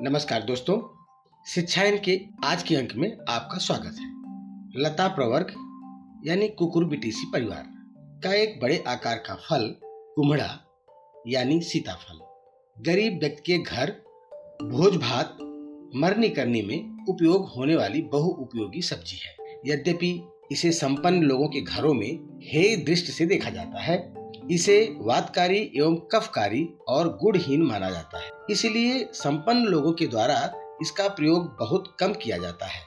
नमस्कार दोस्तों शिक्षायन के आज के अंक में आपका स्वागत है। लता प्रवर्ग, यानी कुकुर बिटीसी परिवार, का एक बड़े आकार का फल, कुम्हड़ा, यानी सीताफल। गरीब व्यक्ति के घर, भोज भात, मरनी करने में उपयोग होने वाली बहुउपयोगी सब्ज़ी है। यद्यपि इसे संपन्न लोगों के घरों में हे दृष्टि से देखा जाता है इसे वातकारी एवं कफकारी और गुड़हीन माना जाता है। इसलिए संपन्न लोगों के द्वारा इसका प्रयोग बहुत कम किया जाता है।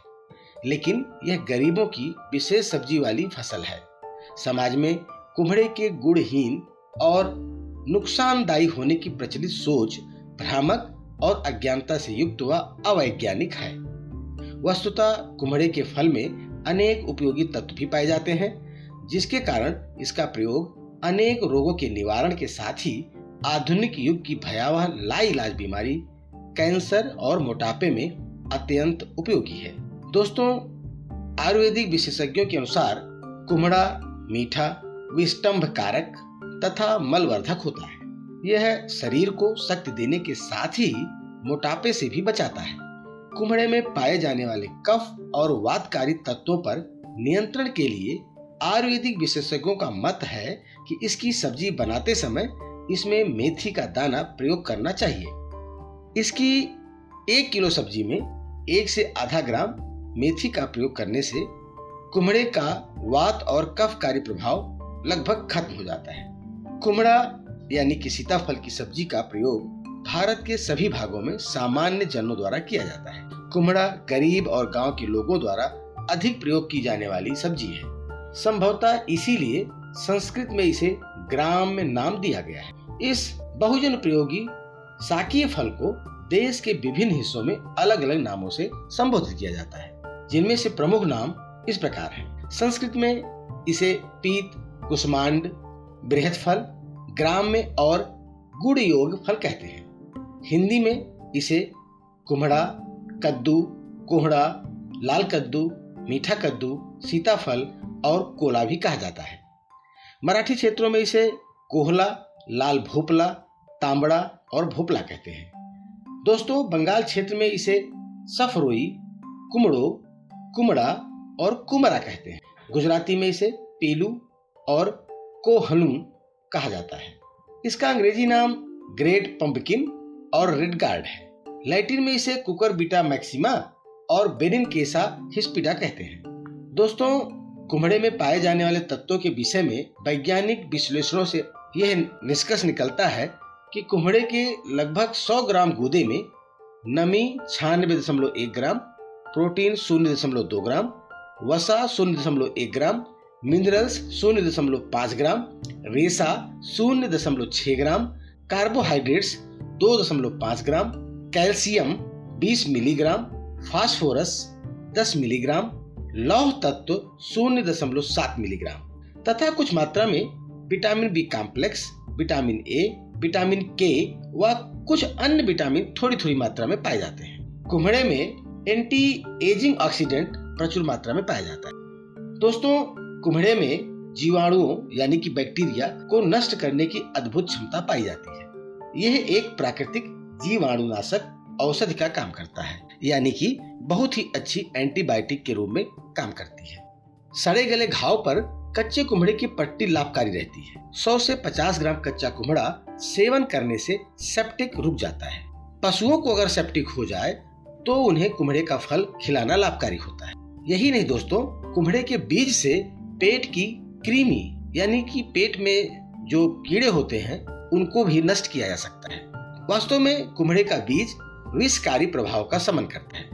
लेकिन यह गरीबों की विशेष सब्ज़ी वाली फ़सल है। समाज में कुम्हड़े के गुड़हीन और नुकसानदायी होने की प्रचलित सोच भ्रामक और अज्ञानता से युक्त व अवैज्ञानिक है। वस्तुतः कुम्हड़े के फल में अनेक उपयोगी तत्व भी पाए जाते हैं, जिसके कारण इसका प्रयोग अनेक रोगों के निवारण के साथ ही आधुनिक युग की भयावह लाइलाज बीमारी कैंसर और मोटापे में अत्यंत उपयोगी है। दोस्तों, आयुर्वेदिक विशेषज्ञों के अनुसार कुमड़ा मीठा विस्तंभ कारक तथा मलवर्धक होता है। यह शरीर को शक्ति देने के साथ ही मोटापे से भी बचाता है। कुम्हड़े में पाए जाने वाले कफ और वातकारी तत्वों पर नियंत्रण के लिए आयुर्वेदिक विशेषज्ञों का मत है कि इसकी सब्ज़ी बनाते समय इसमें मेथी का दाना प्रयोग करना चाहिए। इसकी एक किलो सब्ज़ी में एक से आधा ग्राम मेथी का प्रयोग करने से कुमड़े का वात और कफकारी प्रभाव लगभग खत्म हो जाता है। कुमड़ा यानी कि सीताफल की सब्ज़ी का प्रयोग भारत के सभी भागों में सामान्य जनों द्वारा किया जाता है। कुमड़ा गरीब और गाँव के लोगों द्वारा अधिक प्रयोग की जाने वाली सब्ज़ी है। संभवतः इसीलिए संस्कृत में इसे ग्राम में नाम दिया गया है। इस बहुजन प्रयोगी साकीय फल को देश के विभिन्न हिस्सों में अलग अलग नामों से संबोधित किया जाता है, जिनमें से प्रमुख नाम इस प्रकार है। संस्कृत में इसे पीत, कुष्मांड, बृहद फल, ग्राम में और गुड़ योग फल कहते हैं। हिंदी में इसे कुम्हड़ा, कद्दू, कोहड़ा, लाल कद्दू, मीठा कद्दू, सीताफल और कोला भी कहा जाता है। मराठी क्षेत्रों में इसे कोहला, लाल भोपला, तांबड़ा और भोपला कहते हैं। दोस्तों, बंगाल क्षेत्र में इसे सफरोई, कुमड़ो, कुमड़ा और कुमरा कहते हैं। गुजराती में इसे पीलू और कोहलू कहा जाता है। इसका अंग्रेज़ी नाम ग्रेट पंपकिन और रेड गार्ड है। लैटिन में इसे कुकर बीटा मैक्सिमा और बेनिन केसा हिस्पिटा कहते हैं। दोस्तों कुम्हड़े में पाए जाने वाले तत्वों के विषय में वैज्ञानिक विश्लेषणों से यह निष्कर्ष निकलता है कि कुम्हड़े के लगभग 100 ग्राम गूदे में नमी छियानवे दशमलव एक ग्राम, प्रोटीन शून्य दशमलव दो ग्राम, वसा शून्य दशमलव एक ग्राम, मिनरल्स शून्य दशमलव पाँच ग्राम, रेसा शून्य दशमलव छह ग्राम, कार्बोहाइड्रेट्स दो दशमलव पाँच ग्राम, कैल्शियम बीस मिलीग्राम, फास्फोरस दस मिलीग्राम लौह तत्व शून्य दशमलव सात मिलीग्राम, तथा कुछ मात्रा में vitamin B complex, vitamin A, vitamin K, व कुछ अन्य विटामिन थोड़ी थोड़ी मात्रा में पाए जाते हैं। कुम्हड़े में एंटी एजिंग ऑक्सीडेंट प्रचुर मात्रा में पाया जाता है। दोस्तों, कुम्हड़े में जीवाणुओं, यानी कि बैक्टीरिया, को नष्ट करने की अद्भुत क्षमता पाई जाती है। यह एक प्राकृतिक जीवाणुनाशक औषधि का काम करता है, यानी कि बहुत ही अच्छी एंटीबायोटिक के रूप में काम करती है। सड़े गले घाव पर कच्चे कुम्हड़े की पट्टी लाभकारी रहती है। 100 से 50 ग्राम कच्चा कुम्हड़ा सेवन करने से सेप्टिक रुक जाता है। पशुओं को अगर सेप्टिक हो जाए तो उन्हें कुम्हड़े का फल खिलाना लाभकारी होता है। यही नहीं दोस्तों, कुम्हड़े के बीज से पेट की क्रीमी, यानी कि पेट में जो कीड़े होते हैं, उनको भी नष्ट किया जा सकता है। वास्तव में कुम्हड़े का बीज विषकारी प्रभाव का समन करता है।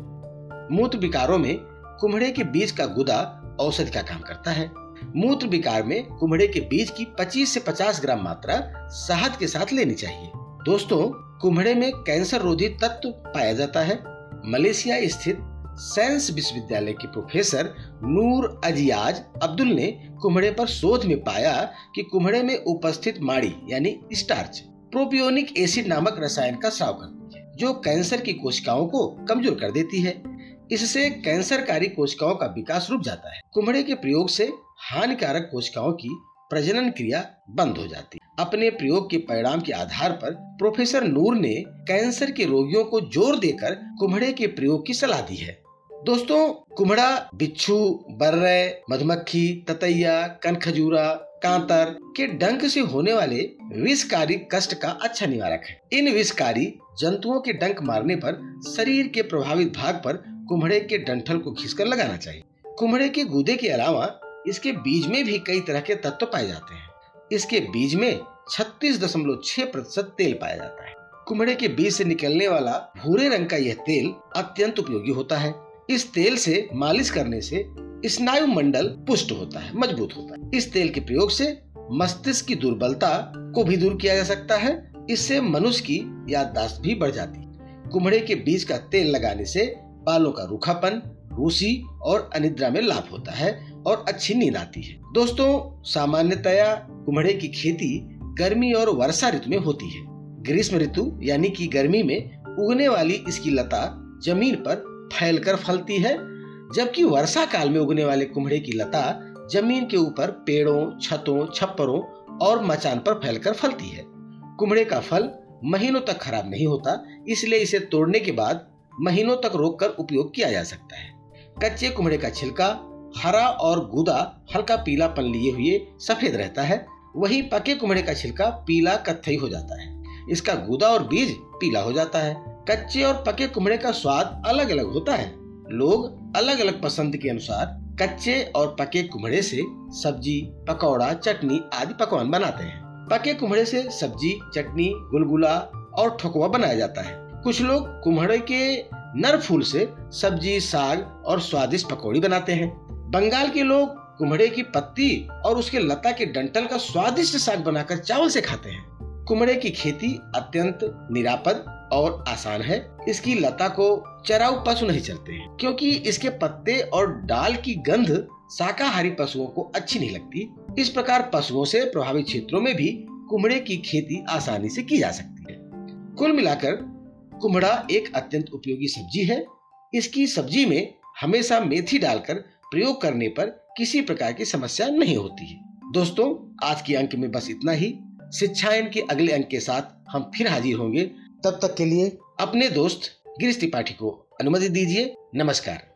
मूत्र विकारों में कुम्हड़े के बीज का गुदा औषधि का काम करता है। मूत्र विकार में कुम्हड़े के बीज की 25 से 50 ग्राम मात्रा शहद के साथ लेनी चाहिए। दोस्तों, कुम्हड़े में कैंसर रोधी तत्व पाया जाता है। मलेशिया स्थित साइंस विश्वविद्यालय के प्रोफेसर नूर अजियाज अब्दुल ने कुम्हड़े पर शोध में पाया कि कुम्हड़े में उपस्थित माड़ी, यानी स्टार्च, प्रोपियोनिक एसिड नामक रसायन का स्राव करती है, जो कैंसर की कोशिकाओं को कमज़ोर कर देती है। इससे कैंसरकारी कोशिकाओं का विकास रुक जाता है। कुम्हड़े के प्रयोग से हानिकारक कोशिकाओं की प्रजनन क्रिया बंद हो जाती अपने प्रयोग के परिणाम के आधार पर प्रोफेसर नूर ने कैंसर के रोगियों को ज़ोर देकर कुम्हड़े के प्रयोग की सलाह दी है। दोस्तों, कुम्हड़ा, बिच्छू, बर्रे, मधुमक्खी, ततैया, कनखजूरा, कांतर के डंक से होने वाले विषकारी कष्ट का अच्छा निवारक है। इन विषकारी जंतुओं के डंक मारने पर शरीर के प्रभावित भाग पर कुम्हड़े के डंठल को खींचकर लगाना चाहिए। कुम्हड़े के गूदे के अलावा इसके बीज में भी कई तरह के तत्व पाए जाते हैं। इसके बीज में छत्तीस दशमलव छह प्रतिशत तेल पाया जाता है। कुम्हड़े के बीज से निकलने वाला भूरे रंग का यह तेल अत्यंत उपयोगी होता है। इस तेल से मालिश करने से स्नायु मंडल पुष्ट होता है, मज़बूत होता है। इस तेल के प्रयोग से मस्तिष्क की दुर्बलता को भी दूर किया जा सकता है। इससे मनुष्य की याददाश्त भी बढ़ जाती है। कुम्हड़े के बीज का तेल लगाने से बालों का रूखापन, रूसी और अनिद्रा में लाभ होता है और अच्छी नींद आती है। दोस्तों, सामान्यतया कुम्हड़े की खेती गर्मी और वर्षा ऋतु में होती है। ग्रीष्म ऋतु, यानी कि गर्मी में, उगने वाली इसकी लता ज़मीन पर फैलकर फलती है, जबकि वर्षा काल में उगने वाले कुम्हड़े की लता ज़मीन के ऊपर पेड़ों, छतों, छप्परों और मचान पर फैलकर फलती है। कुम्हड़े का फल महीनों तक खराब नहीं होता, इसलिए इसे तोड़ने के बाद महीनों तक रोककर उपयोग किया जा सकता है। कच्चे कुम्हड़े का छिलका, हरा और गुदा हल्का पीलापन लिए हुए सफ़ेद रहता है, वही पके कुम्हड़े का छिलका पीला कत्थई हो जाता है। इसका गुदा और बीज पीला हो जाता है। कच्चे और पके कुम्हड़े का स्वाद अलग अलग होता है। लोग अलग अलग पसंद के अनुसार कच्चे और पके कुम्हड़े से सब्ज़ी, पकौड़ा, चटनी आदि पकवान बनाते हैं। पके कुम्हड़े से सब्ज़ी, चटनी, गुलगुला और ठकुआ बनाया जाता है। कुछ लोग कुम्हड़े के नर फूल से सब्ज़ी, साग और स्वादिष्ट पकौड़ी बनाते हैं। बंगाल के लोग कुम्हड़े की पत्ती और उसके लता के डंटल का स्वादिष्ट साग बनाकर चावल से खाते हैं। कुम्हड़े की खेती अत्यंत निरापद और आसान है। इसकी लता को चराऊ पशु नहीं चलते हैं, क्योंकि इसके पत्ते और डाल की गंध शाकाहारी पशुओं को अच्छी नहीं लगती। इस प्रकार पशुओं से प्रभावित क्षेत्रों में भी कुम्हड़े की खेती आसानी से की जा सकती है। कुल मिलाकर कुम्हड़ा एक अत्यंत उपयोगी सब्ज़ी है। इसकी सब्ज़ी में हमेशा मेथी डालकर प्रयोग करने पर किसी प्रकार की समस्या नहीं होती है। दोस्तों, आज के अंक में बस इतना ही। शिक्षायन के अगले अंक के साथ हम फिर हाजिर होंगे। तब तक के लिए अपने दोस्त गिरीश त्रिपाठी को अनुमति दीजिए। नमस्कार।